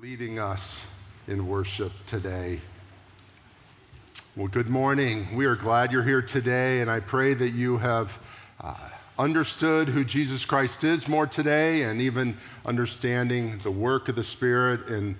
leading us in worship today. Well, good morning. We are glad you're here today, and I pray that you have uh, understood who Jesus Christ is more today, and even understanding the work of the Spirit and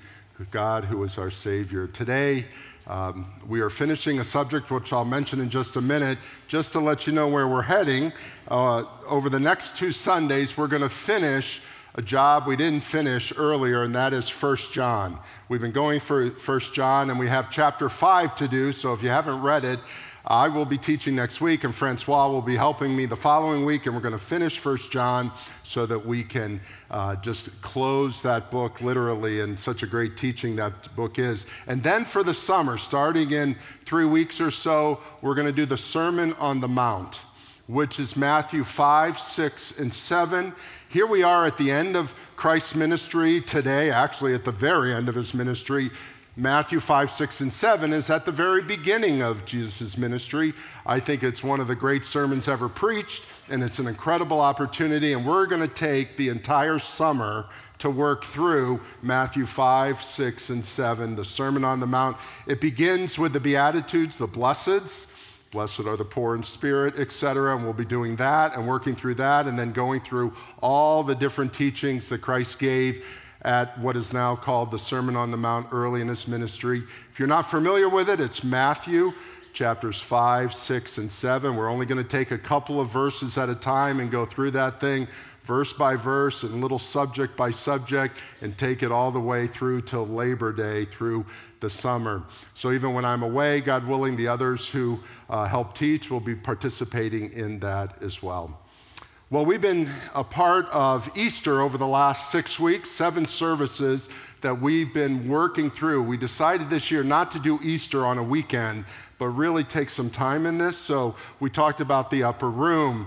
God who is our Savior. Today, um, we are finishing a subject which I'll mention in just a minute, just to let you know where we're heading. Uh, over the next two Sundays, we're going to finish a job we didn't finish earlier, and that is 1 John. We've been going for 1 John, and we have chapter 5 to do, so if you haven't read it, I will be teaching next week, and Francois will be helping me the following week, and we're going to finish 1 John so that we can uh, just close that book literally, and such a great teaching that book is. And then for the summer, starting in three weeks or so, we're going to do the Sermon on the Mount, which is Matthew 5, 6, and 7. Here we are at the end of Christ's ministry today, actually at the very end of his ministry. Matthew 5, 6, and 7 is at the very beginning of Jesus' ministry. I think it's one of the great sermons ever preached, and it's an incredible opportunity. And we're going to take the entire summer to work through Matthew 5, 6, and 7, the Sermon on the Mount. It begins with the Beatitudes, the blesseds. Blessed are the poor in spirit, etc. And we'll be doing that and working through that and then going through all the different teachings that Christ gave at what is now called the Sermon on the Mount early in his ministry. If you're not familiar with it, it's Matthew chapters 5, 6, and 7. We're only going to take a couple of verses at a time and go through that thing verse by verse and little subject by subject and take it all the way through till Labor Day, through the summer. So even when I'm away, God willing, the others who uh, help teach will be participating in that as well. Well, we've been a part of Easter over the last six weeks, seven services that we've been working through. We decided this year not to do Easter on a weekend, but really take some time in this. So we talked about the upper room,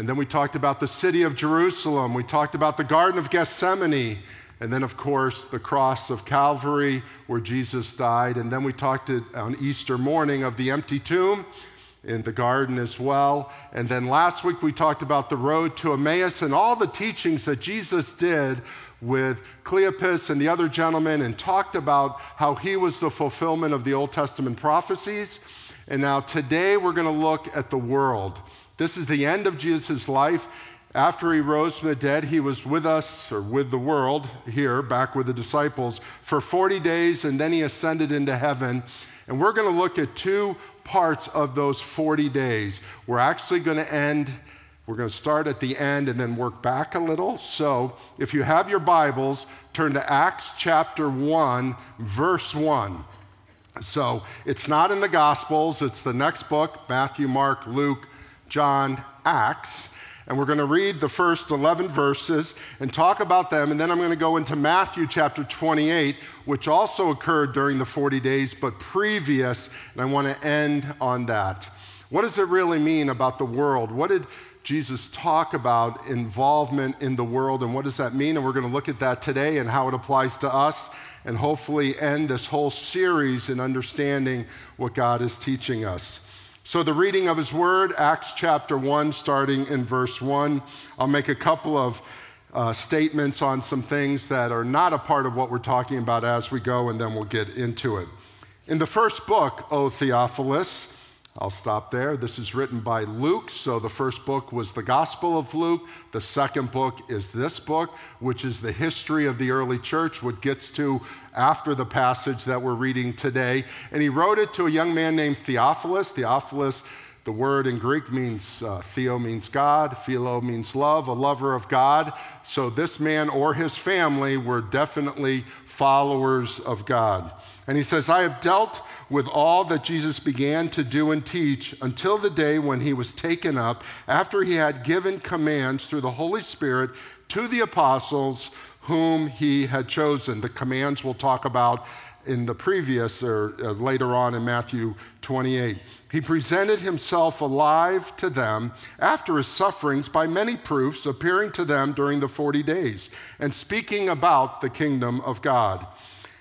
and then we talked about the city of Jerusalem. We talked about the Garden of Gethsemane. And then, of course, the cross of Calvary where Jesus died. And then we talked on Easter morning of the empty tomb in the garden as well. And then last week we talked about the road to Emmaus and all the teachings that Jesus did with Cleopas and the other gentlemen and talked about how he was the fulfillment of the Old Testament prophecies. And now today we're going to look at the world. This is the end of Jesus' life. After he rose from the dead, he was with us, or with the world here, back with the disciples, for 40 days, and then he ascended into heaven. And we're going to look at two parts of those 40 days. We're actually going to end, we're going to start at the end and then work back a little. So if you have your Bibles, turn to Acts chapter 1, verse 1. So it's not in the Gospels, it's the next book Matthew, Mark, Luke, John, Acts and we're going to read the first 11 verses and talk about them. And then I'm going to go into Matthew chapter 28, which also occurred during the 40 days, but previous. And I want to end on that. What does it really mean about the world? What did Jesus talk about involvement in the world, and what does that mean? And we're going to look at that today and how it applies to us, and hopefully end this whole series in understanding what God is teaching us. So, the reading of his word, Acts chapter 1, starting in verse 1. I'll make a couple of uh, statements on some things that are not a part of what we're talking about as we go, and then we'll get into it. In the first book, O Theophilus, I'll stop there. This is written by Luke. So the first book was the Gospel of Luke. The second book is this book, which is the history of the early church, what gets to after the passage that we're reading today. And he wrote it to a young man named Theophilus. Theophilus, the word in Greek means uh, Theo means God, Philo means love, a lover of God. So this man or his family were definitely followers of God. And he says, I have dealt with all that Jesus began to do and teach until the day when he was taken up, after he had given commands through the Holy Spirit to the apostles whom he had chosen. The commands we'll talk about in the previous or uh, later on in Matthew 28. He presented himself alive to them after his sufferings by many proofs, appearing to them during the 40 days and speaking about the kingdom of God.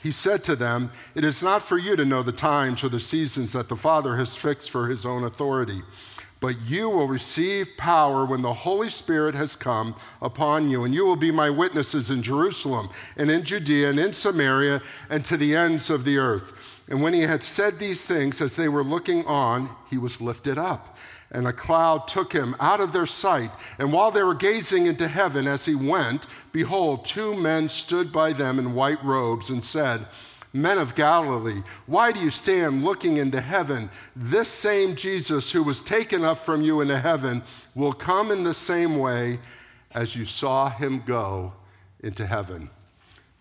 He said to them, It is not for you to know the times or the seasons that the Father has fixed for his own authority but you will receive power when the Holy Spirit has come upon you, and you will be my witnesses in Jerusalem and in Judea and in Samaria and to the ends of the earth. And when he had said these things, as they were looking on, he was lifted up. And a cloud took him out of their sight. And while they were gazing into heaven as he went, behold, two men stood by them in white robes and said, Men of Galilee, why do you stand looking into heaven? This same Jesus who was taken up from you into heaven will come in the same way as you saw him go into heaven.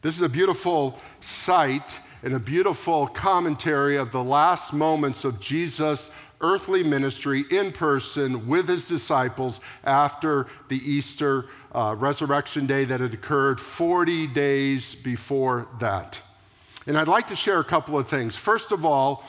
This is a beautiful sight and a beautiful commentary of the last moments of Jesus' earthly ministry in person with his disciples after the Easter uh, resurrection day that had occurred 40 days before that. And I'd like to share a couple of things. First of all,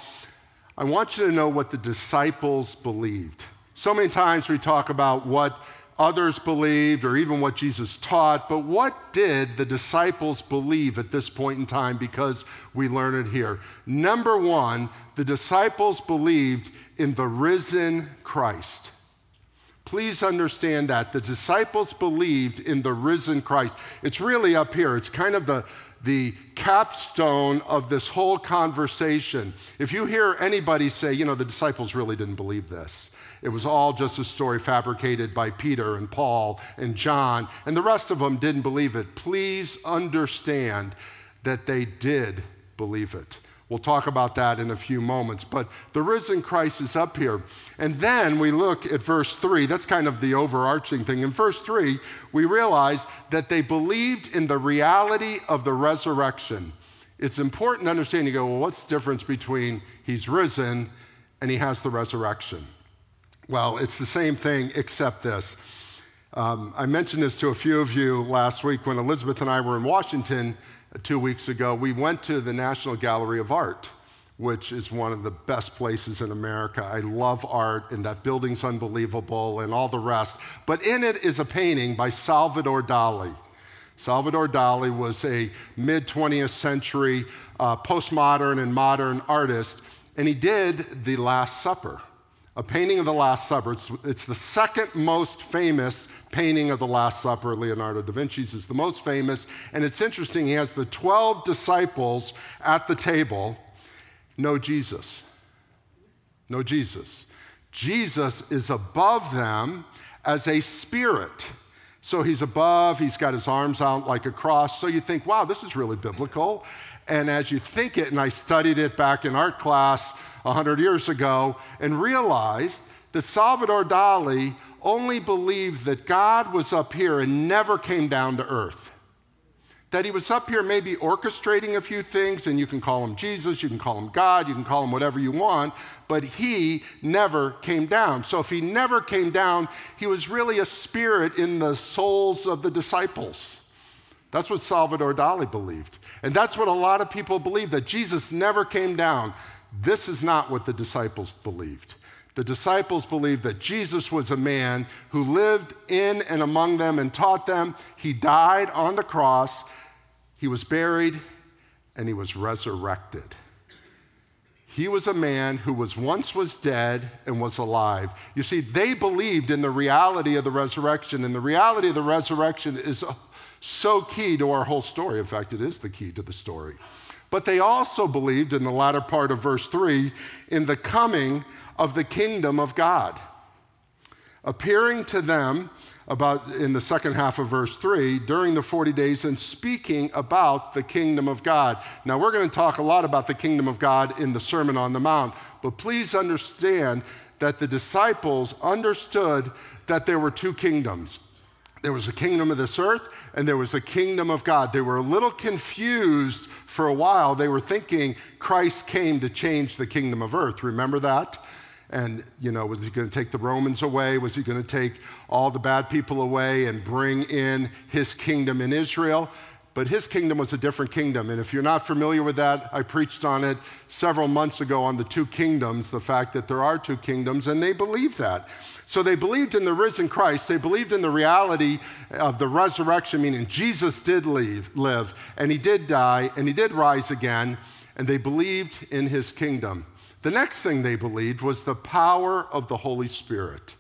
I want you to know what the disciples believed. So many times we talk about what others believed or even what Jesus taught, but what did the disciples believe at this point in time? Because we learn it here. Number one, the disciples believed in the risen Christ. Please understand that. The disciples believed in the risen Christ. It's really up here. It's kind of the, the capstone of this whole conversation. If you hear anybody say, you know, the disciples really didn't believe this, it was all just a story fabricated by Peter and Paul and John, and the rest of them didn't believe it, please understand that they did believe it. We'll talk about that in a few moments. But the risen Christ is up here. And then we look at verse 3. That's kind of the overarching thing. In verse 3, we realize that they believed in the reality of the resurrection. It's important to understand. You go, well, what's the difference between he's risen and he has the resurrection? Well, it's the same thing except this. Um, I mentioned this to a few of you last week when Elizabeth and I were in Washington two weeks ago, we went to the National Gallery of Art, which is one of the best places in America. I love art, and that building's unbelievable, and all the rest. But in it is a painting by Salvador Dali. Salvador Dali was a mid 20th century uh, postmodern and modern artist, and he did The Last Supper a painting of the Last Supper. It's, it's, the second most famous painting of the Last Supper. Leonardo da Vinci's is the most famous. And it's interesting, he has the 12 disciples at the table. No Jesus. No Jesus. Jesus is above them as a spirit. So he's above, he's got his arms out like a cross. So you think, wow, this is really biblical. And as you think it, and I studied it back in art class, 100 years ago and realized that Salvador Dali only believed that God was up here and never came down to earth. That he was up here maybe orchestrating a few things, and you can call him Jesus, you can call him God, you can call him whatever you want, but he never came down. So if he never came down, he was really a spirit in the souls of the disciples. That's what Salvador Dali believed. And that's what a lot of people believe that Jesus never came down. This is not what the disciples believed. The disciples believed that Jesus was a man who lived in and among them and taught them. He died on the cross, he was buried, and he was resurrected. He was a man who was once was dead and was alive. You see, they believed in the reality of the resurrection, and the reality of the resurrection is uh, so key to our whole story. In fact, it is the key to the story. But they also believed in the latter part of verse 3 in the coming of the kingdom of God. Appearing to them about in the second half of verse 3 during the 40 days and speaking about the kingdom of God. Now, we're going to talk a lot about the kingdom of God in the Sermon on the Mount, but please understand that the disciples understood that there were two kingdoms. There was a kingdom of this earth and there was a kingdom of God. They were a little confused for a while, they were thinking Christ came to change the kingdom of earth. Remember that? And, you know, was he going to take the Romans away? Was he going to take all the bad people away and bring in his kingdom in Israel? but his kingdom was a different kingdom. And if you're not familiar with that, I preached on it several months ago on the two kingdoms, the fact that there are two kingdoms, and they believed that. So they believed in the risen Christ. They believed in the reality of the resurrection, meaning Jesus did leave, live, and he did die, and he did rise again, and they believed in his kingdom. The next thing they believed was the power of the Holy Spirit.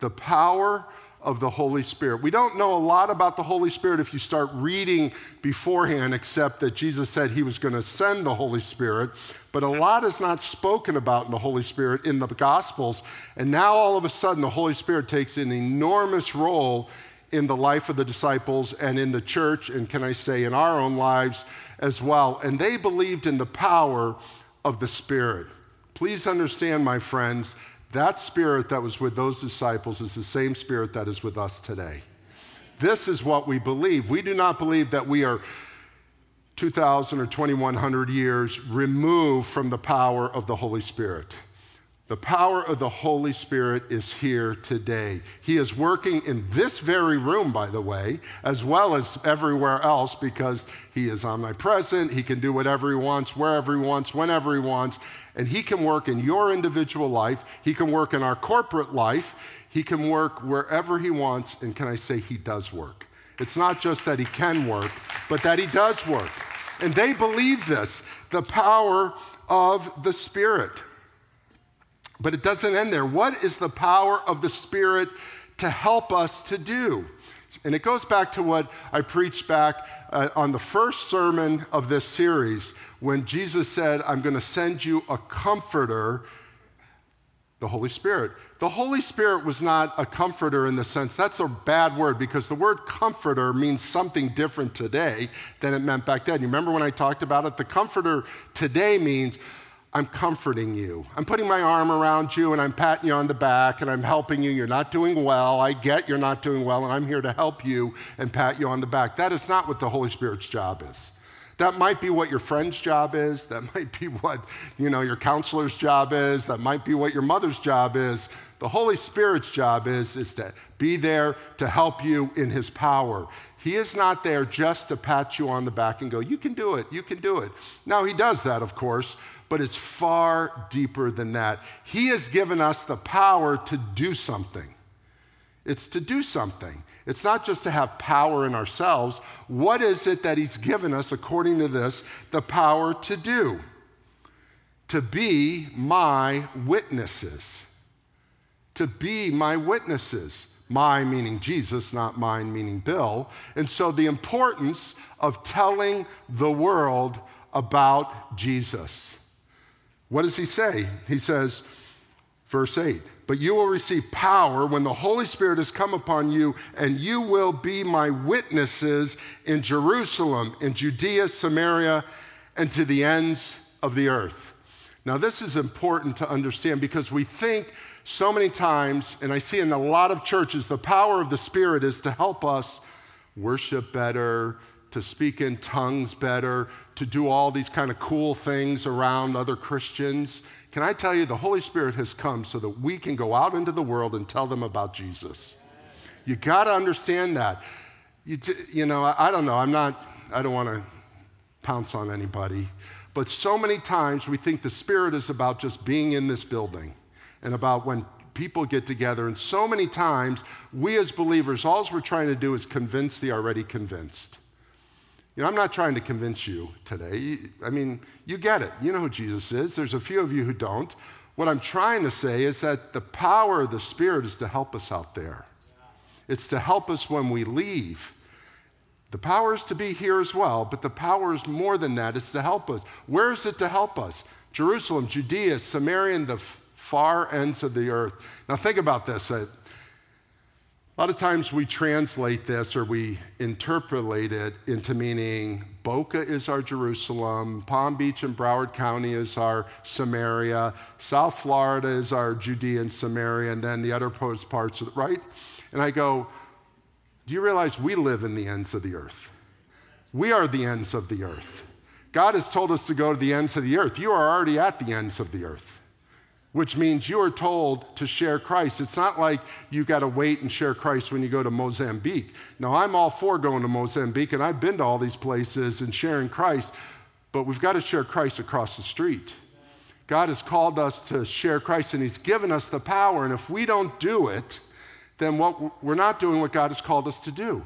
The power of the Holy Spirit. We don't know a lot about the Holy Spirit if you start reading beforehand, except that Jesus said he was going to send the Holy Spirit. But a lot is not spoken about in the Holy Spirit in the Gospels. And now all of a sudden, the Holy Spirit takes an enormous role in the life of the disciples and in the church, and can I say, in our own lives as well. And they believed in the power of the Spirit. Please understand, my friends, that spirit that was with those disciples is the same spirit that is with us today. This is what we believe. We do not believe that we are 2,000 or 2,100 years removed from the power of the Holy Spirit. The power of the Holy Spirit is here today. He is working in this very room, by the way, as well as everywhere else, because He is omnipresent. He can do whatever He wants, wherever He wants, whenever He wants. And He can work in your individual life, He can work in our corporate life, He can work wherever He wants. And can I say He does work? It's not just that He can work, but that He does work. And they believe this the power of the Spirit. But it doesn't end there. What is the power of the Spirit to help us to do? And it goes back to what I preached back uh, on the first sermon of this series when Jesus said, I'm going to send you a comforter, the Holy Spirit. The Holy Spirit was not a comforter in the sense, that's a bad word because the word comforter means something different today than it meant back then. You remember when I talked about it? The comforter today means, I'm comforting you. I'm putting my arm around you and I'm patting you on the back and I'm helping you. You're not doing well. I get you're not doing well and I'm here to help you and pat you on the back. That is not what the Holy Spirit's job is. That might be what your friend's job is. That might be what, you know, your counselor's job is. That might be what your mother's job is. The Holy Spirit's job is, is to be there to help you in his power. He is not there just to pat you on the back and go, you can do it, you can do it. Now, he does that, of course, but it's far deeper than that. He has given us the power to do something. It's to do something. It's not just to have power in ourselves. What is it that He's given us, according to this, the power to do? To be my witnesses. To be my witnesses. My meaning Jesus, not mine meaning Bill. And so the importance of telling the world about Jesus. What does he say? He says, verse 8, but you will receive power when the Holy Spirit has come upon you, and you will be my witnesses in Jerusalem, in Judea, Samaria, and to the ends of the earth. Now, this is important to understand because we think so many times, and I see in a lot of churches, the power of the Spirit is to help us worship better, to speak in tongues better, to do all these kind of cool things around other Christians. Can I tell you, the Holy Spirit has come so that we can go out into the world and tell them about Jesus. You got to understand that. You, you know, I, I don't know, I'm not, I don't want to pounce on anybody, but so many times we think the Spirit is about just being in this building and about when people get together. And so many times, we as believers, all we're trying to do is convince the already convinced. You know, I'm not trying to convince you today. I mean, you get it. You know who Jesus is. There's a few of you who don't. What I'm trying to say is that the power of the Spirit is to help us out there. It's to help us when we leave. The power is to be here as well, but the power is more than that. It's to help us. Where is it to help us? Jerusalem, Judea, Samaria, and the far ends of the earth. Now, think about this. Uh, Lot of times we translate this or we interpolate it into meaning Boca is our Jerusalem, Palm Beach and Broward County is our Samaria, South Florida is our Judea and Samaria, and then the other post parts of it, right? And I go, Do you realize we live in the ends of the earth? We are the ends of the earth. God has told us to go to the ends of the earth. You are already at the ends of the earth. Which means you are told to share Christ. It's not like you got to wait and share Christ when you go to Mozambique. Now, I'm all for going to Mozambique, and I've been to all these places and sharing Christ, but we've got to share Christ across the street. God has called us to share Christ, and He's given us the power, and if we don't do it, then what, we're not doing what God has called us to do.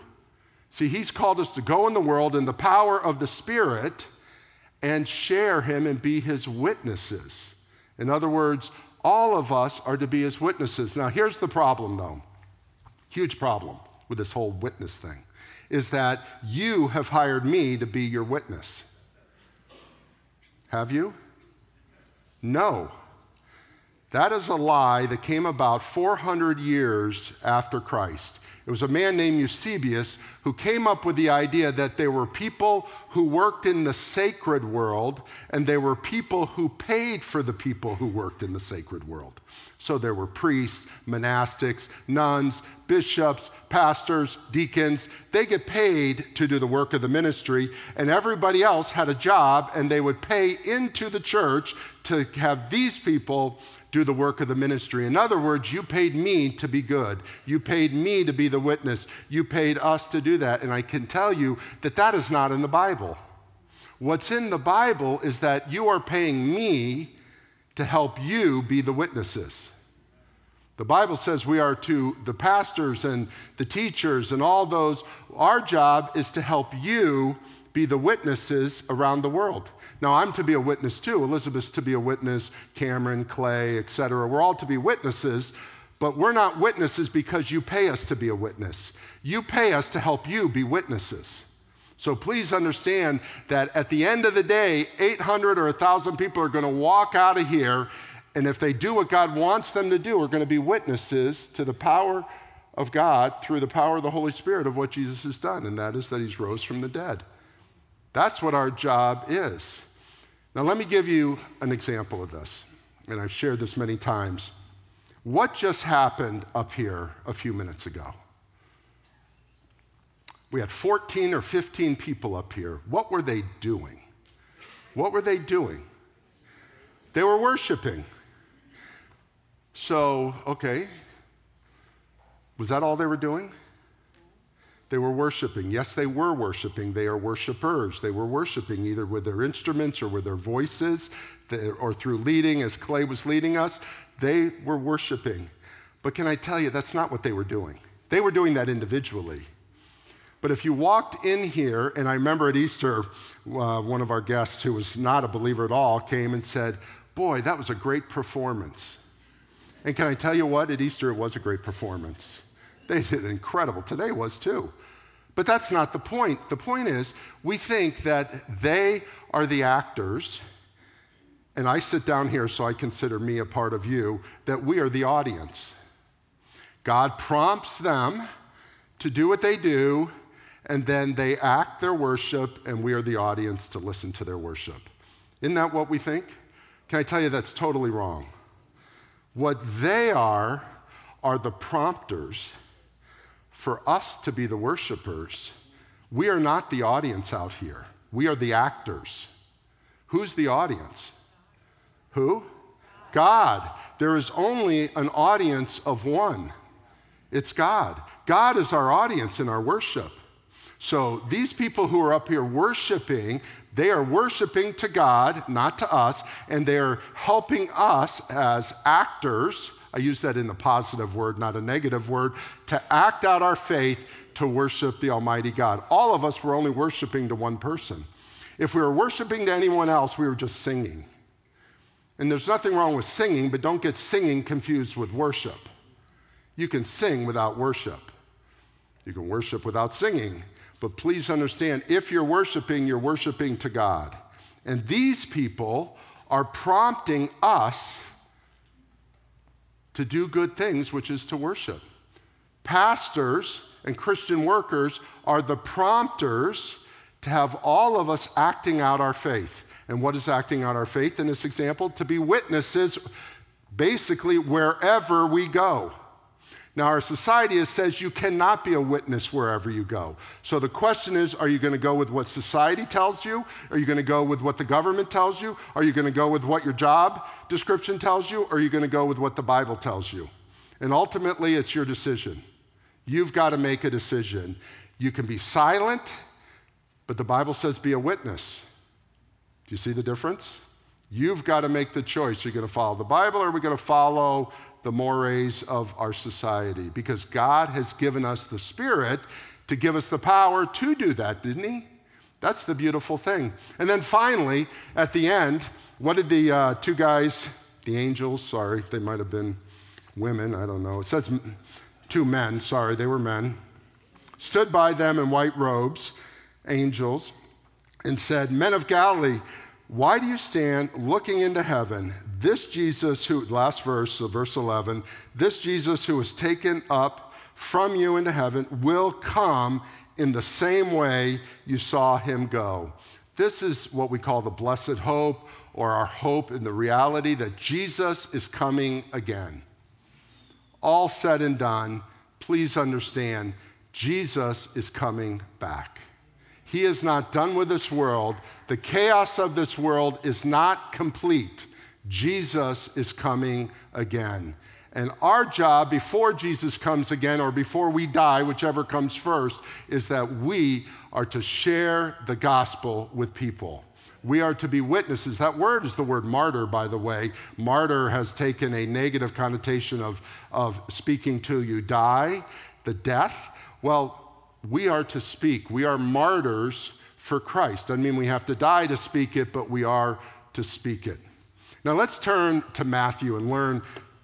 See, He's called us to go in the world in the power of the Spirit and share Him and be His witnesses. In other words, all of us are to be his witnesses. Now, here's the problem, though huge problem with this whole witness thing is that you have hired me to be your witness. Have you? No. That is a lie that came about 400 years after Christ. It was a man named Eusebius who came up with the idea that there were people who worked in the sacred world and there were people who paid for the people who worked in the sacred world. So there were priests, monastics, nuns, bishops, pastors, deacons. They get paid to do the work of the ministry, and everybody else had a job, and they would pay into the church to have these people do the work of the ministry. In other words, you paid me to be good. You paid me to be the witness. You paid us to do that. And I can tell you that that is not in the Bible. What's in the Bible is that you are paying me to help you be the witnesses. The Bible says we are to the pastors and the teachers and all those, our job is to help you be the witnesses around the world. Now, I'm to be a witness too. Elizabeth's to be a witness, Cameron, Clay, etc. We're all to be witnesses, but we're not witnesses because you pay us to be a witness. You pay us to help you be witnesses. So please understand that at the end of the day, 800 or 1,000 people are going to walk out of here, and if they do what God wants them to do, are going to be witnesses to the power of God through the power of the Holy Spirit of what Jesus has done, and that is that he's rose from the dead. That's what our job is. Now, let me give you an example of this, and I've shared this many times. What just happened up here a few minutes ago? We had 14 or 15 people up here. What were they doing? What were they doing? They were worshiping. So, okay. Was that all they were doing? They were worshiping. Yes, they were worshiping. They are worshipers. They were worshiping either with their instruments or with their voices or through leading, as Clay was leading us. They were worshiping. But can I tell you, that's not what they were doing. They were doing that individually. But if you walked in here, and I remember at Easter, uh, one of our guests who was not a believer at all came and said, Boy, that was a great performance. And can I tell you what? At Easter, it was a great performance. They did incredible. Today was too. But that's not the point. The point is, we think that they are the actors, and I sit down here so I consider me a part of you, that we are the audience. God prompts them to do what they do, and then they act their worship, and we are the audience to listen to their worship. Isn't that what we think? Can I tell you that's totally wrong? What they are are the prompters for us to be the worshipers, we are not the audience out here. We are the actors. Who's the audience? Who? God. There is only an audience of one. It's God. God is our audience in our worship. So these people who are up here worshiping, they are worshiping to God, not to us, and they're helping us as actors I use that in a positive word, not a negative word, to act out our faith to worship the Almighty God. All of us were only worshiping to one person. If we were worshiping to anyone else, we were just singing. And there's nothing wrong with singing, but don't get singing confused with worship. You can sing without worship. You can worship without singing. But please understand if you're worshiping, you're worshiping to God. And these people are prompting us to do good things, which is to worship. Pastors and Christian workers are the prompters to have all of us acting out our faith. And what is acting out our faith in this example? To be witnesses basically wherever we go. Now, our society says you cannot be a witness wherever you go. So the question is are you going to go with what society tells you? Are you going to go with what the government tells you? Are you going to go with what your job description tells you? Or are you going to go with what the Bible tells you? And ultimately, it's your decision. You've got to make a decision. You can be silent, but the Bible says be a witness. Do you see the difference? You've got to make the choice. Are you going to follow the Bible or are we going to follow the mores of our society because God has given us the Spirit to give us the power to do that, didn't He? That's the beautiful thing. And then finally, at the end, what did the uh, two guys, the angels, sorry, they might have been women, I don't know. It says two men, sorry, they were men, stood by them in white robes, angels, and said, Men of Galilee, why do you stand looking into heaven? This Jesus, who, last verse, of verse 11, this Jesus who was taken up from you into heaven will come in the same way you saw him go. This is what we call the blessed hope, or our hope in the reality that Jesus is coming again. All said and done, please understand Jesus is coming back. He is not done with this world. The chaos of this world is not complete. Jesus is coming again. And our job before Jesus comes again or before we die, whichever comes first, is that we are to share the gospel with people. We are to be witnesses. That word is the word martyr, by the way. Martyr has taken a negative connotation of, of speaking to you die, the death. Well, we are to speak. We are martyrs for Christ. Doesn't mean we have to die to speak it, but we are to speak it. Now let's turn to Matthew and learn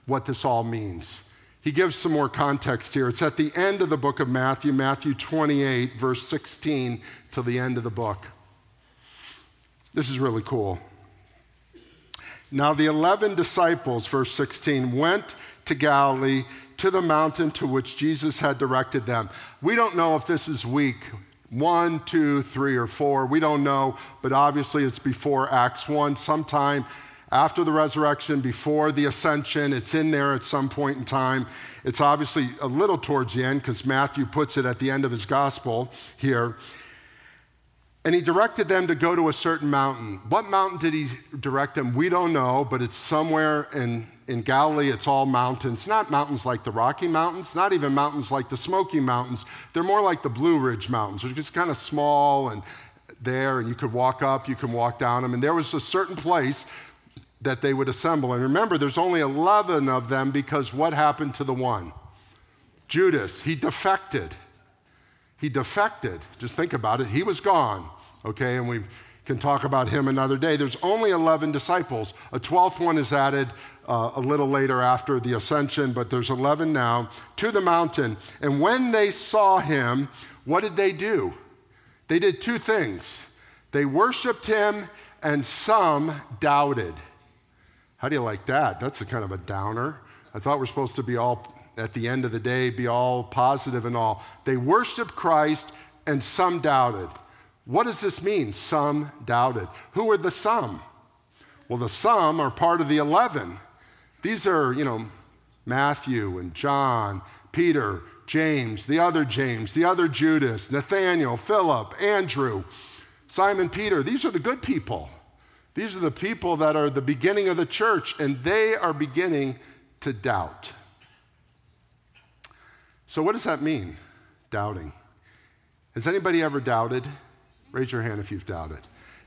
what this all means. He gives some more context here. It's at the end of the book of Matthew, Matthew 28, verse 16, to the end of the book. This is really cool. Now, the 11 disciples, verse 16, went to Galilee to the mountain to which Jesus had directed them. We don't know if this is week one, two, three, or four. We don't know, but obviously it's before Acts 1, sometime after the resurrection, before the ascension. It's in there at some point in time. It's obviously a little towards the end because Matthew puts it at the end of his gospel here. And he directed them to go to a certain mountain. What mountain did he direct them? We don't know, but it's somewhere in, in Galilee. It's all mountains. Not mountains like the Rocky Mountains, not even mountains like the Smoky Mountains. They're more like the Blue Ridge Mountains. They're just kind of small and there, and you could walk up, you can walk down them. And there was a certain place that they would assemble. And remember, there's only 11 of them because what happened to the one? Judas. He defected. He defected. Just think about it. He was gone. Okay, and we can talk about him another day. There's only 11 disciples. A 12th one is added uh, a little later after the ascension, but there's 11 now to the mountain. And when they saw him, what did they do? They did two things. They worshiped him, and some doubted. How do you like that? That's a kind of a downer. I thought we're supposed to be all, at the end of the day, be all positive and all. They worshiped Christ and some doubted. What does this mean? Some doubted. Who are the some? Well, the some are part of the 11. These are, you know, Matthew and John, Peter, James, the other James, the other Judas, Nathaniel, Philip, Andrew, Simon Peter. These are the good people. These are the people that are the beginning of the church, and they are beginning to doubt. So, what does that mean, doubting? Has anybody ever doubted? Raise your hand if you've doubted.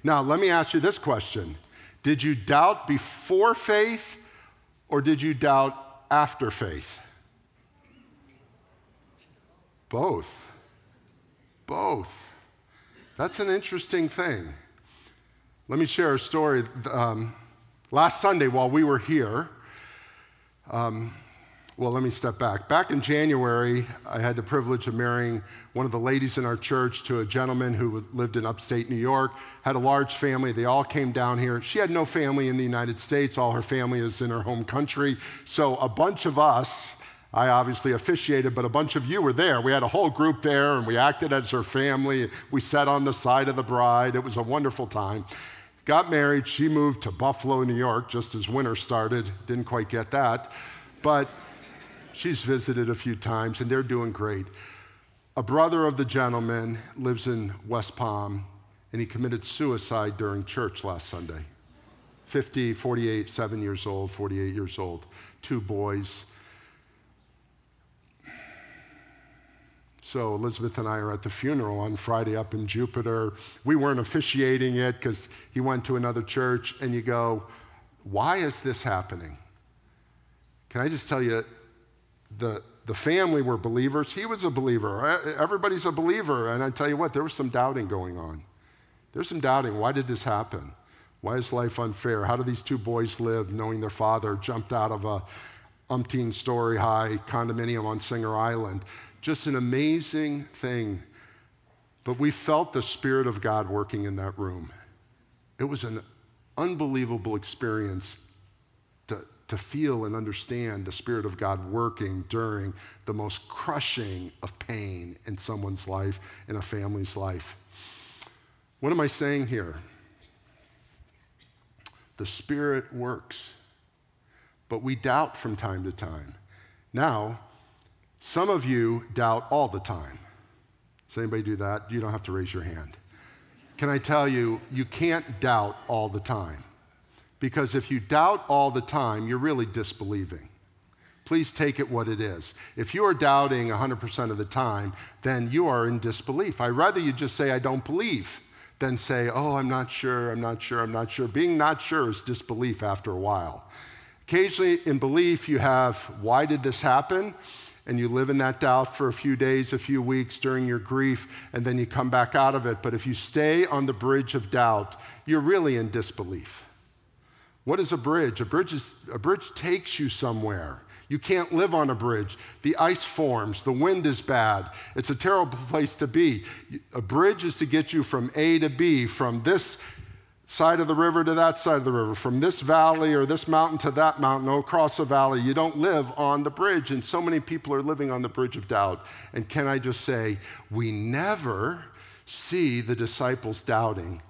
Now, let me ask you this question Did you doubt before faith, or did you doubt after faith? Both. Both. That's an interesting thing. Let me share a story. Um, last Sunday, while we were here, um, well, let me step back. Back in January, I had the privilege of marrying one of the ladies in our church to a gentleman who lived in upstate New York, had a large family. They all came down here. She had no family in the United States, all her family is in her home country. So a bunch of us, I obviously officiated, but a bunch of you were there. We had a whole group there, and we acted as her family. We sat on the side of the bride. It was a wonderful time. Got married. She moved to Buffalo, New York, just as winter started. Didn't quite get that. But she's visited a few times, and they're doing great. A brother of the gentleman lives in West Palm, and he committed suicide during church last Sunday. 50, 48, seven years old, 48 years old, two boys. So Elizabeth and I are at the funeral on Friday up in Jupiter. We weren't officiating it because he went to another church, and you go, why is this happening? Can I just tell you, the, the family were believers. He was a believer. Everybody's a believer. And I tell you what, there was some doubting going on. There's some doubting. Why did this happen? Why is life unfair? How do these two boys live knowing their father jumped out of a umpteen story high condominium on Singer Island? Just an amazing thing. But we felt the Spirit of God working in that room. It was an unbelievable experience to, to feel and understand the Spirit of God working during the most crushing of pain in someone's life, in a family's life. What am I saying here? The Spirit works, but we doubt from time to time. Now, some of you doubt all the time. Does anybody do that? You don't have to raise your hand. Can I tell you, you can't doubt all the time. Because if you doubt all the time, you're really disbelieving. Please take it what it is. If you are doubting 100% of the time, then you are in disbelief. I'd rather you just say, I don't believe, than say, oh, I'm not sure, I'm not sure, I'm not sure. Being not sure is disbelief after a while. Occasionally, in belief, you have, why did this happen? And you live in that doubt for a few days, a few weeks during your grief, and then you come back out of it. But if you stay on the bridge of doubt, you're really in disbelief. What is a bridge? A bridge, is, a bridge takes you somewhere. You can't live on a bridge. The ice forms, the wind is bad. It's a terrible place to be. A bridge is to get you from A to B, from this side of the river to that side of the river, from this valley or this mountain to that mountain, or across a valley. You don't live on the bridge. And so many people are living on the bridge of doubt. And can I just say, we never see the disciples doubting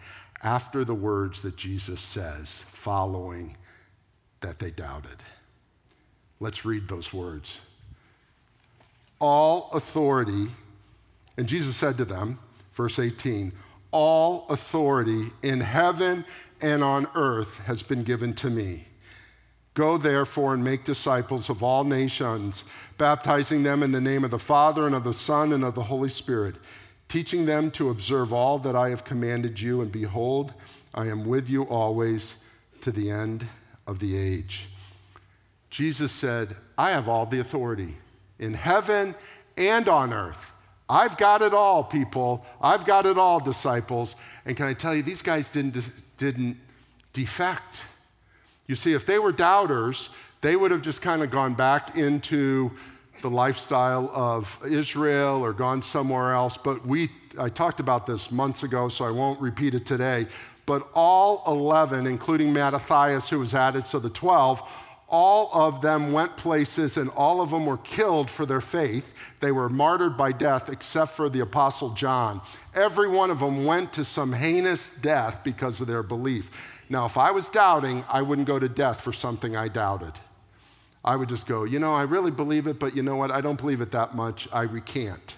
after the words that Jesus says following that they doubted. Let's read those words. All authority, and Jesus said to them, verse 18, all authority in heaven and on earth has been given to me. Go therefore and make disciples of all nations, baptizing them in the name of the Father and of the Son and of the Holy Spirit, teaching them to observe all that I have commanded you, and behold, I am with you always to the end of the age. Jesus said, I have all the authority in heaven and on earth. I've got it all, people. I've got it all, disciples. And can I tell you, these guys didn't, didn't defect. You see, if they were doubters, they would have just kind of gone back into the lifestyle of Israel or gone somewhere else. But we, I talked about this months ago, so I won't repeat it today. But all 11, including Mattathias, who was added, so the 12, all of them went places and all of them were killed for their faith. They were martyred by death except for the Apostle John. Every one of them went to some heinous death because of their belief. Now, if I was doubting, I wouldn't go to death for something I doubted. I would just go, you know, I really believe it, but you know what? I don't believe it that much. I recant.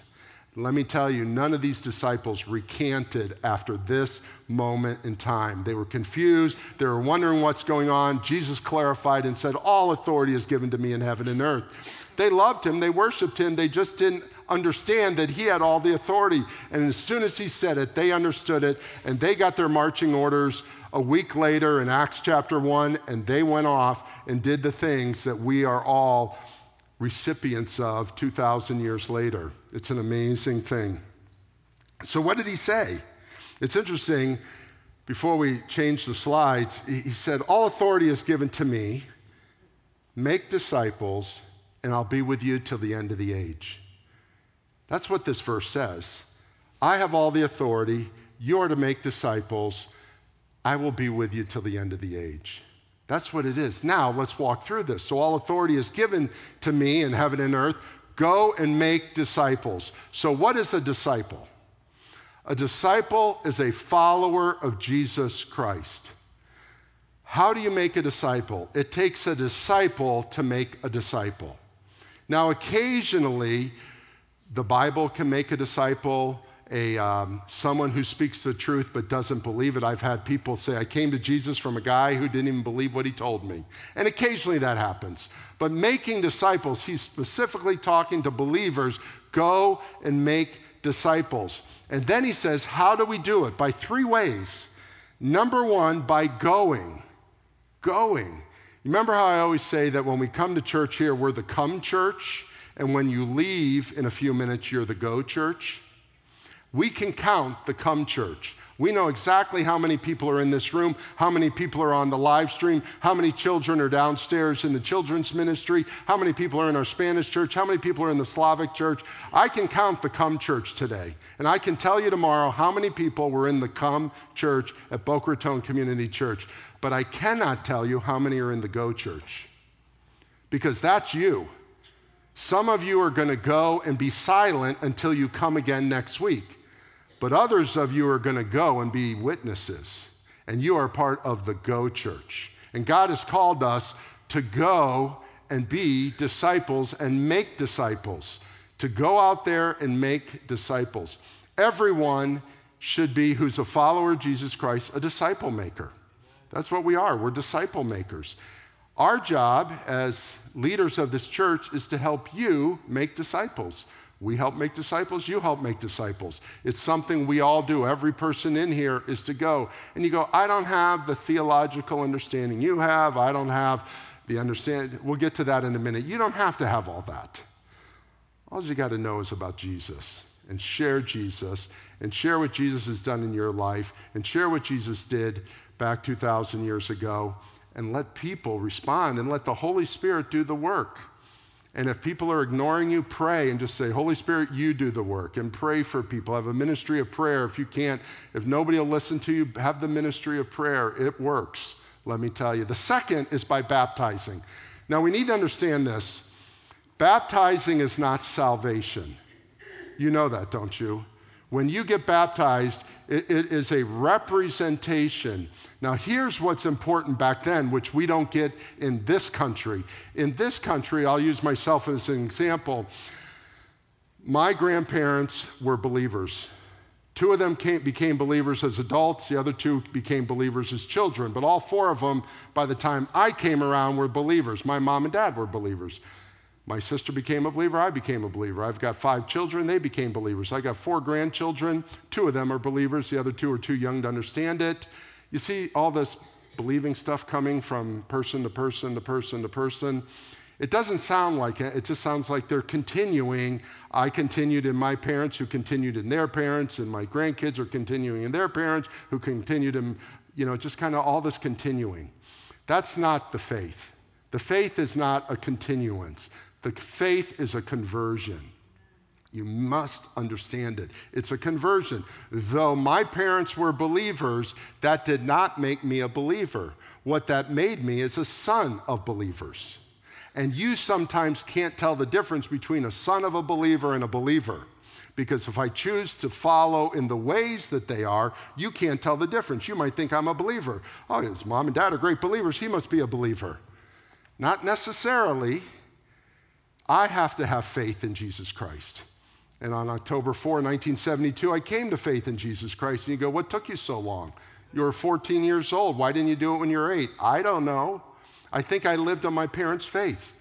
Let me tell you, none of these disciples recanted after this moment in time. They were confused. They were wondering what's going on. Jesus clarified and said, All authority is given to me in heaven and earth. They loved him, they worshiped him, they just didn't understand that he had all the authority. And as soon as he said it, they understood it, and they got their marching orders a week later in Acts chapter 1, and they went off and did the things that we are all recipients of 2,000 years later. It's an amazing thing. So, what did he say? It's interesting. Before we change the slides, he said, All authority is given to me. Make disciples, and I'll be with you till the end of the age. That's what this verse says. I have all the authority. You are to make disciples. I will be with you till the end of the age. That's what it is. Now, let's walk through this. So, all authority is given to me in heaven and earth. Go and make disciples. So, what is a disciple? A disciple is a follower of Jesus Christ. How do you make a disciple? It takes a disciple to make a disciple. Now, occasionally, the Bible can make a disciple a um, someone who speaks the truth but doesn't believe it. I've had people say, "I came to Jesus from a guy who didn't even believe what he told me," and occasionally that happens. But making disciples, he's specifically talking to believers. Go and make disciples. And then he says, How do we do it? By three ways. Number one, by going. Going. Remember how I always say that when we come to church here, we're the come church, and when you leave in a few minutes, you're the go church? We can count the come church. We know exactly how many people are in this room, how many people are on the live stream, how many children are downstairs in the children's ministry, how many people are in our Spanish church, how many people are in the Slavic church. I can count the come church today. And I can tell you tomorrow how many people were in the come church at Boca Raton Community Church. But I cannot tell you how many are in the go church because that's you. Some of you are going to go and be silent until you come again next week. But others of you are going to go and be witnesses, and you are part of the Go Church. And God has called us to go and be disciples and make disciples, to go out there and make disciples. Everyone should be, who's a follower of Jesus Christ, a disciple maker. That's what we are. We're disciple makers. Our job as leaders of this church is to help you make disciples. We help make disciples, you help make disciples. It's something we all do. Every person in here is to go. And you go, I don't have the theological understanding you have. I don't have the understanding. We'll get to that in a minute. You don't have to have all that. All you got to know is about Jesus and share Jesus and share what Jesus has done in your life and share what Jesus did back 2,000 years ago and let people respond and let the Holy Spirit do the work. And if people are ignoring you, pray and just say, Holy Spirit, you do the work and pray for people. Have a ministry of prayer. If you can't, if nobody will listen to you, have the ministry of prayer. It works, let me tell you. The second is by baptizing. Now, we need to understand this baptizing is not salvation. You know that, don't you? When you get baptized, it, it is a representation now, here's what's important back then, which we don't get in this country. In this country, I'll use myself as an example. My grandparents were believers. Two of them came, became believers as adults, the other two became believers as children. But all four of them, by the time I came around, were believers. My mom and dad were believers. My sister became a believer, I became a believer. I've got five children, they became believers. I got four grandchildren, two of them are believers, the other two are too young to understand it. You see all this believing stuff coming from person to person to person to person. It doesn't sound like it. It just sounds like they're continuing. I continued in my parents, who continued in their parents, and my grandkids are continuing in their parents, who continued in, you know, just kind of all this continuing. That's not the faith. The faith is not a continuance, the faith is a conversion. You must understand it. It's a conversion. Though my parents were believers, that did not make me a believer. What that made me is a son of believers. And you sometimes can't tell the difference between a son of a believer and a believer. Because if I choose to follow in the ways that they are, you can't tell the difference. You might think I'm a believer. Oh, his mom and dad are great believers. He must be a believer. Not necessarily. I have to have faith in Jesus Christ. And on October 4, 1972, I came to faith in Jesus Christ. And you go, What took you so long? You were 14 years old. Why didn't you do it when you were eight? I don't know. I think I lived on my parents' faith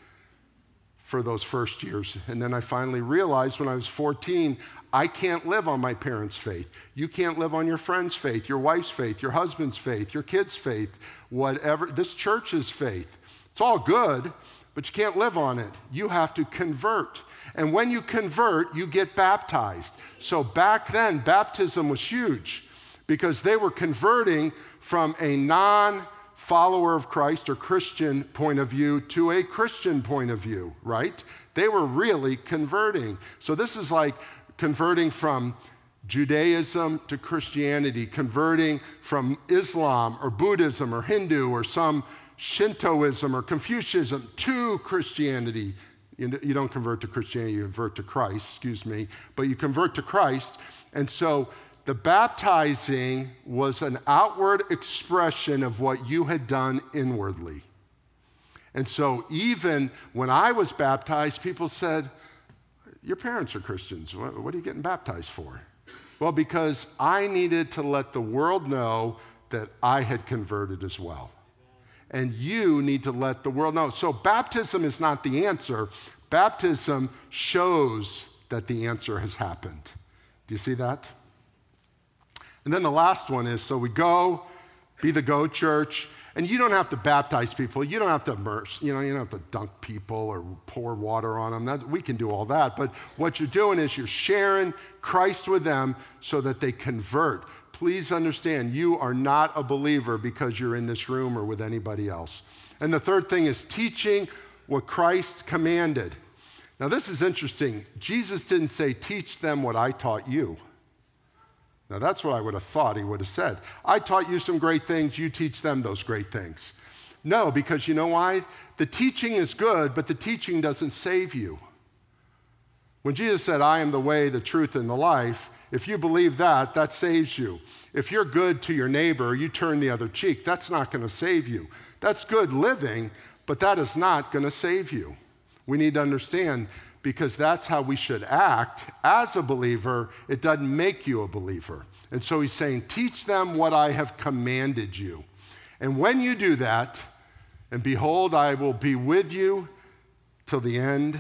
for those first years. And then I finally realized when I was 14, I can't live on my parents' faith. You can't live on your friend's faith, your wife's faith, your husband's faith, your kid's faith, whatever. This church's faith. It's all good, but you can't live on it. You have to convert. And when you convert, you get baptized. So back then, baptism was huge because they were converting from a non follower of Christ or Christian point of view to a Christian point of view, right? They were really converting. So this is like converting from Judaism to Christianity, converting from Islam or Buddhism or Hindu or some Shintoism or Confucianism to Christianity, you, don't convert to Christianity, you convert to Christ, excuse me, but you convert to Christ. And so the baptizing was an outward expression of what you had done inwardly. And so, even when I was baptized, people said, Your parents are Christians. What are you getting baptized for? Well, because I needed to let the world know that I had converted as well. And you need to let the world know. So, baptism is not the answer. Baptism shows that the answer has happened. Do you see that? And then the last one is so we go, be the go church, and you don't have to baptize people. You don't have to immerse, you know, you don't have to dunk people or pour water on them. That, we can do all that. But what you're doing is you're sharing Christ with them so that they convert. Please understand, you are not a believer because you're in this room or with anybody else. And the third thing is teaching what Christ commanded. Now, this is interesting. Jesus didn't say, Teach them what I taught you. Now, that's what I would have thought he would have said. I taught you some great things, you teach them those great things. No, because you know why? The teaching is good, but the teaching doesn't save you. When Jesus said, I am the way, the truth, and the life, if you believe that, that saves you. If you're good to your neighbor, you turn the other cheek, that's not going to save you. That's good living, but that is not going to save you. We need to understand because that's how we should act as a believer. It doesn't make you a believer. And so he's saying, Teach them what I have commanded you. And when you do that, and behold, I will be with you till the end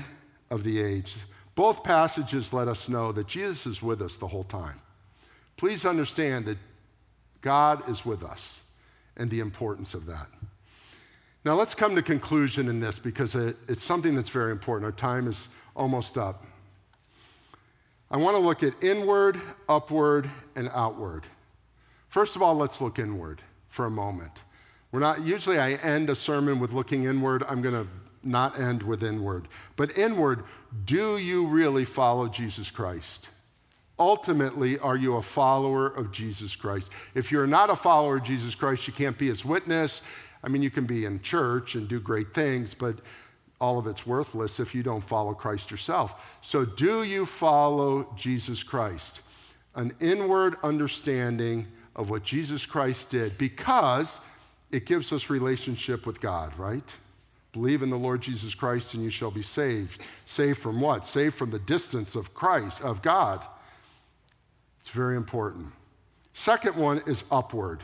of the age. Both passages let us know that Jesus is with us the whole time. Please understand that God is with us and the importance of that. Now, let's come to conclusion in this because it, it's something that's very important. Our time is almost up. I want to look at inward, upward, and outward. First of all, let's look inward for a moment. We're not, usually I end a sermon with looking inward. I'm going to not end with inward. But inward, do you really follow Jesus Christ? Ultimately, are you a follower of Jesus Christ? If you're not a follower of Jesus Christ, you can't be his witness. I mean, you can be in church and do great things, but all of it's worthless if you don't follow Christ yourself. So, do you follow Jesus Christ? An inward understanding of what Jesus Christ did because it gives us relationship with God, right? Believe in the Lord Jesus Christ and you shall be saved. Saved from what? Saved from the distance of Christ, of God. It's very important. Second one is upward.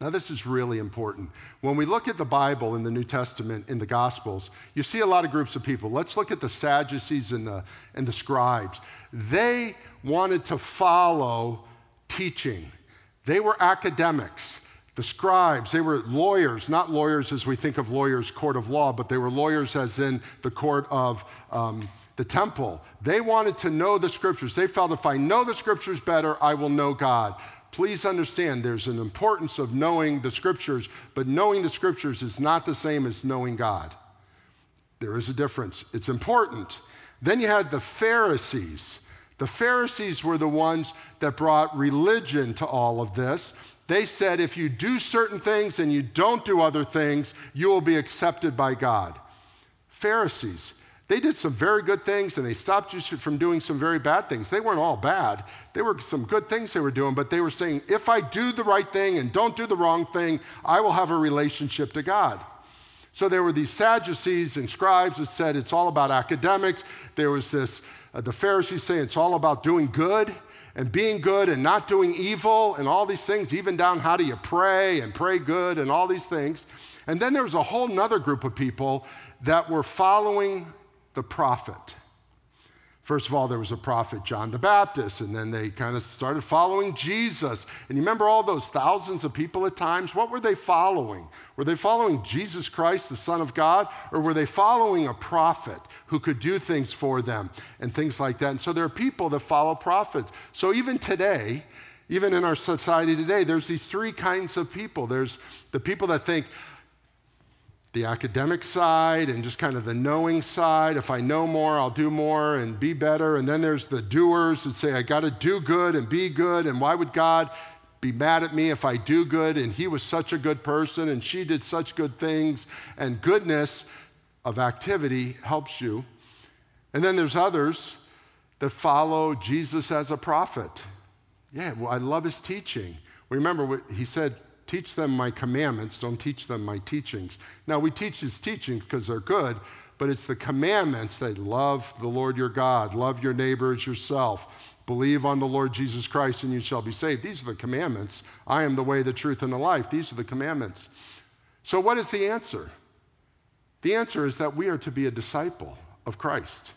Now, this is really important. When we look at the Bible in the New Testament, in the Gospels, you see a lot of groups of people. Let's look at the Sadducees and the, and the scribes. They wanted to follow teaching, they were academics. The scribes, they were lawyers, not lawyers as we think of lawyers, court of law, but they were lawyers as in the court of um, the temple. They wanted to know the scriptures. They felt if I know the scriptures better, I will know God please understand there's an importance of knowing the scriptures, but knowing the scriptures is not the same as knowing God. There is a difference. It's important. Then you had the Pharisees. The Pharisees were the ones that brought religion to all of this. They said if you do certain things and you don't do other things, you will be accepted by God. Pharisees. They did some very good things and they stopped you from doing some very bad things. They weren't all bad. They were some good things they were doing, but they were saying, if I do the right thing and don't do the wrong thing, I will have a relationship to God. So there were these Sadducees and scribes that said it's all about academics. There was this, uh, the Pharisees saying it's all about doing good and being good and not doing evil and all these things, even down how do you pray and pray good and all these things. And then there was a whole nother group of people that were following the prophet. First of all, there was a prophet, John the Baptist, and then they kind of started following Jesus. And you remember all those thousands of people at times? What were they following? Were they following Jesus Christ, the Son of God, or were they following a prophet who could do things for them and things like that? And so there are people that follow prophets. So even today, even in our society today, there's these three kinds of people. There's the people that think, the academic side and just kind of the knowing side. If I know more, I'll do more and be better. And then there's the doers that say, I got to do good and be good. And why would God be mad at me if I do good? And he was such a good person and she did such good things. And goodness of activity helps you. And then there's others that follow Jesus as a prophet. Yeah, well, I love his teaching. Remember, what he said, teach them my commandments, don't teach them my teachings. Now, we teach his teachings because they're good, but it's the commandments that love the Lord your God, love your neighbor as yourself, believe on the Lord Jesus Christ, and you shall be saved. These are the commandments. I am the way, the truth, and the life. These are the commandments. So, what is the answer? The answer is that we are to be a disciple of Christ.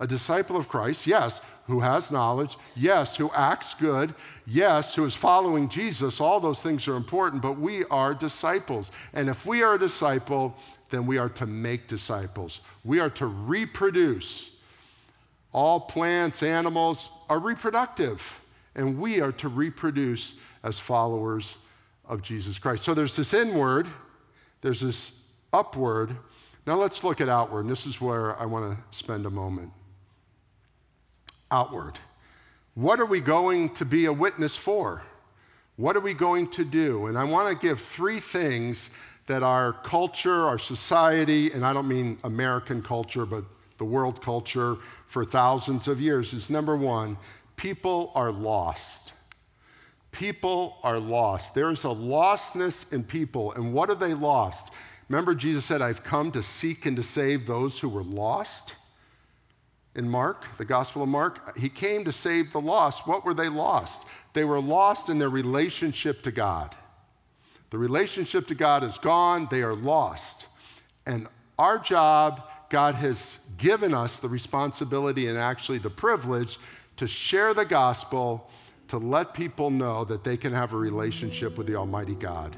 A disciple of Christ, yes, who has knowledge, yes, who acts good, yes, who is following Jesus. All those things are important, but we are disciples. And if we are a disciple, then we are to make disciples. We are to reproduce. All plants, animals are reproductive, and we are to reproduce as followers of Jesus Christ. So there's this inward, there's this upward. Now let's look at outward, and this is where I want to spend a moment outward. What are we going to be a witness for? What are we going to do? And I want to give three things that our culture, our society, and I don't mean American culture, but the world culture for thousands of years is number one, people are lost. People are lost. There is a lostness in people. And what are they lost? Remember, Jesus said, I've come to seek and to save those who were lost? In Mark, the Gospel of Mark. He came to save the lost. What were they lost? They were lost in their relationship to God. The relationship to God is gone, they are lost. And our job, God has given us the responsibility and actually the privilege to share the gospel, to let people know that they can have a relationship with the Almighty God.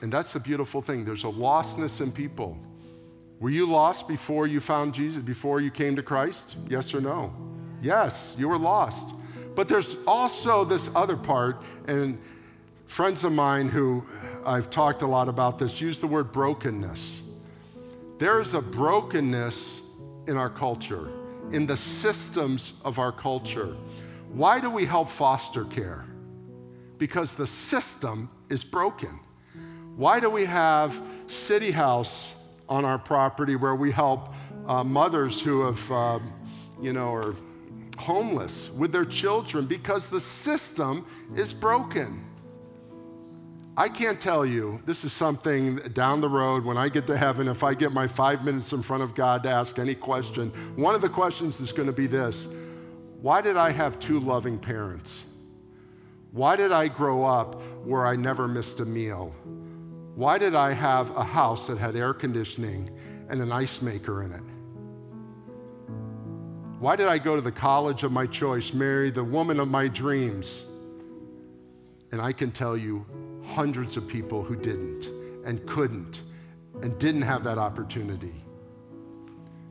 And that's the beautiful thing. There's a lostness in people. Were you lost before you found Jesus, before you came to Christ? Yes or no? Yes, you were lost. But there's also this other part, and friends of mine who I've talked a lot about this use the word brokenness. There is a brokenness in our culture, in the systems of our culture. Why do we help foster care? Because the system is broken. Why do we have City House on our property where we help uh, mothers who have, uh, you know, are homeless with their children because the system is broken. I can't tell you, this is something down the road when I get to heaven, if I get my five minutes in front of God to ask any question, one of the questions is going to be this Why did I have two loving parents? Why did I grow up where I never missed a meal? Why did I have a house that had air conditioning and an ice maker in it? Why did I go to the college of my choice, marry the woman of my dreams? And I can tell you hundreds of people who didn't and couldn't and didn't have that opportunity.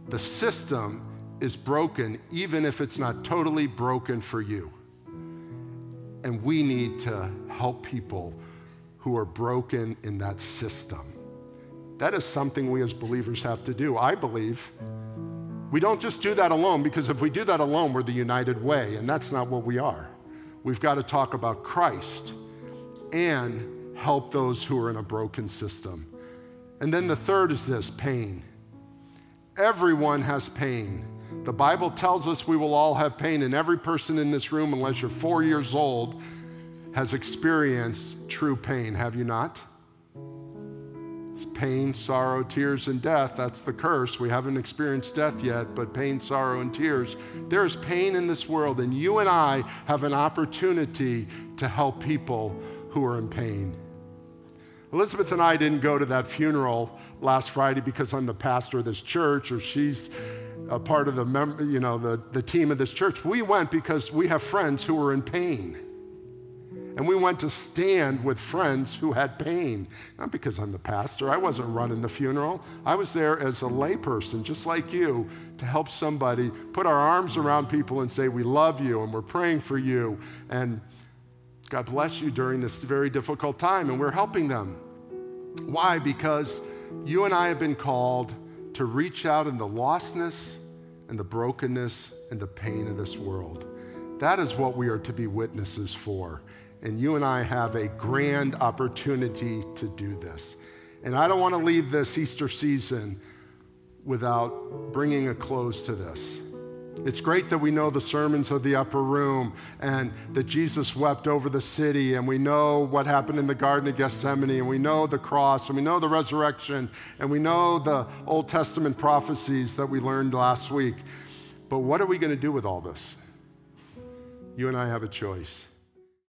The system is broken, even if it's not totally broken for you. And we need to help people who are broken in that system. That is something we as believers have to do. I believe we don't just do that alone because if we do that alone, we're the united way, and that's not what we are. We've got to talk about Christ and help those who are in a broken system. And then the third is this pain. Everyone has pain. The Bible tells us we will all have pain, and every person in this room, unless you're four years old, has experienced true pain, have you not? It's pain, sorrow, tears, and death. That's the curse. We haven't experienced death yet, but pain, sorrow, and tears. There is pain in this world, and you and I have an opportunity to help people who are in pain. Elizabeth and I didn't go to that funeral last Friday because I'm the pastor of this church or she's a part of the, mem- you know, the, the team of this church. We went because we have friends who are in pain. And we went to stand with friends who had pain. Not because I'm the pastor, I wasn't running the funeral. I was there as a layperson, just like you, to help somebody put our arms around people and say, We love you and we're praying for you. And God bless you during this very difficult time. And we're helping them. Why? Because you and I have been called to reach out in the lostness and the brokenness and the pain of this world. That is what we are to be witnesses for. And you and I have a grand opportunity to do this. And I don't want to leave this Easter season without bringing a close to this. It's great that we know the sermons of the upper room and that Jesus wept over the city, and we know what happened in the Garden of Gethsemane, and we know the cross, and we know the resurrection, and we know the Old Testament prophecies that we learned last week. But what are we going to do with all this? You and I have a choice.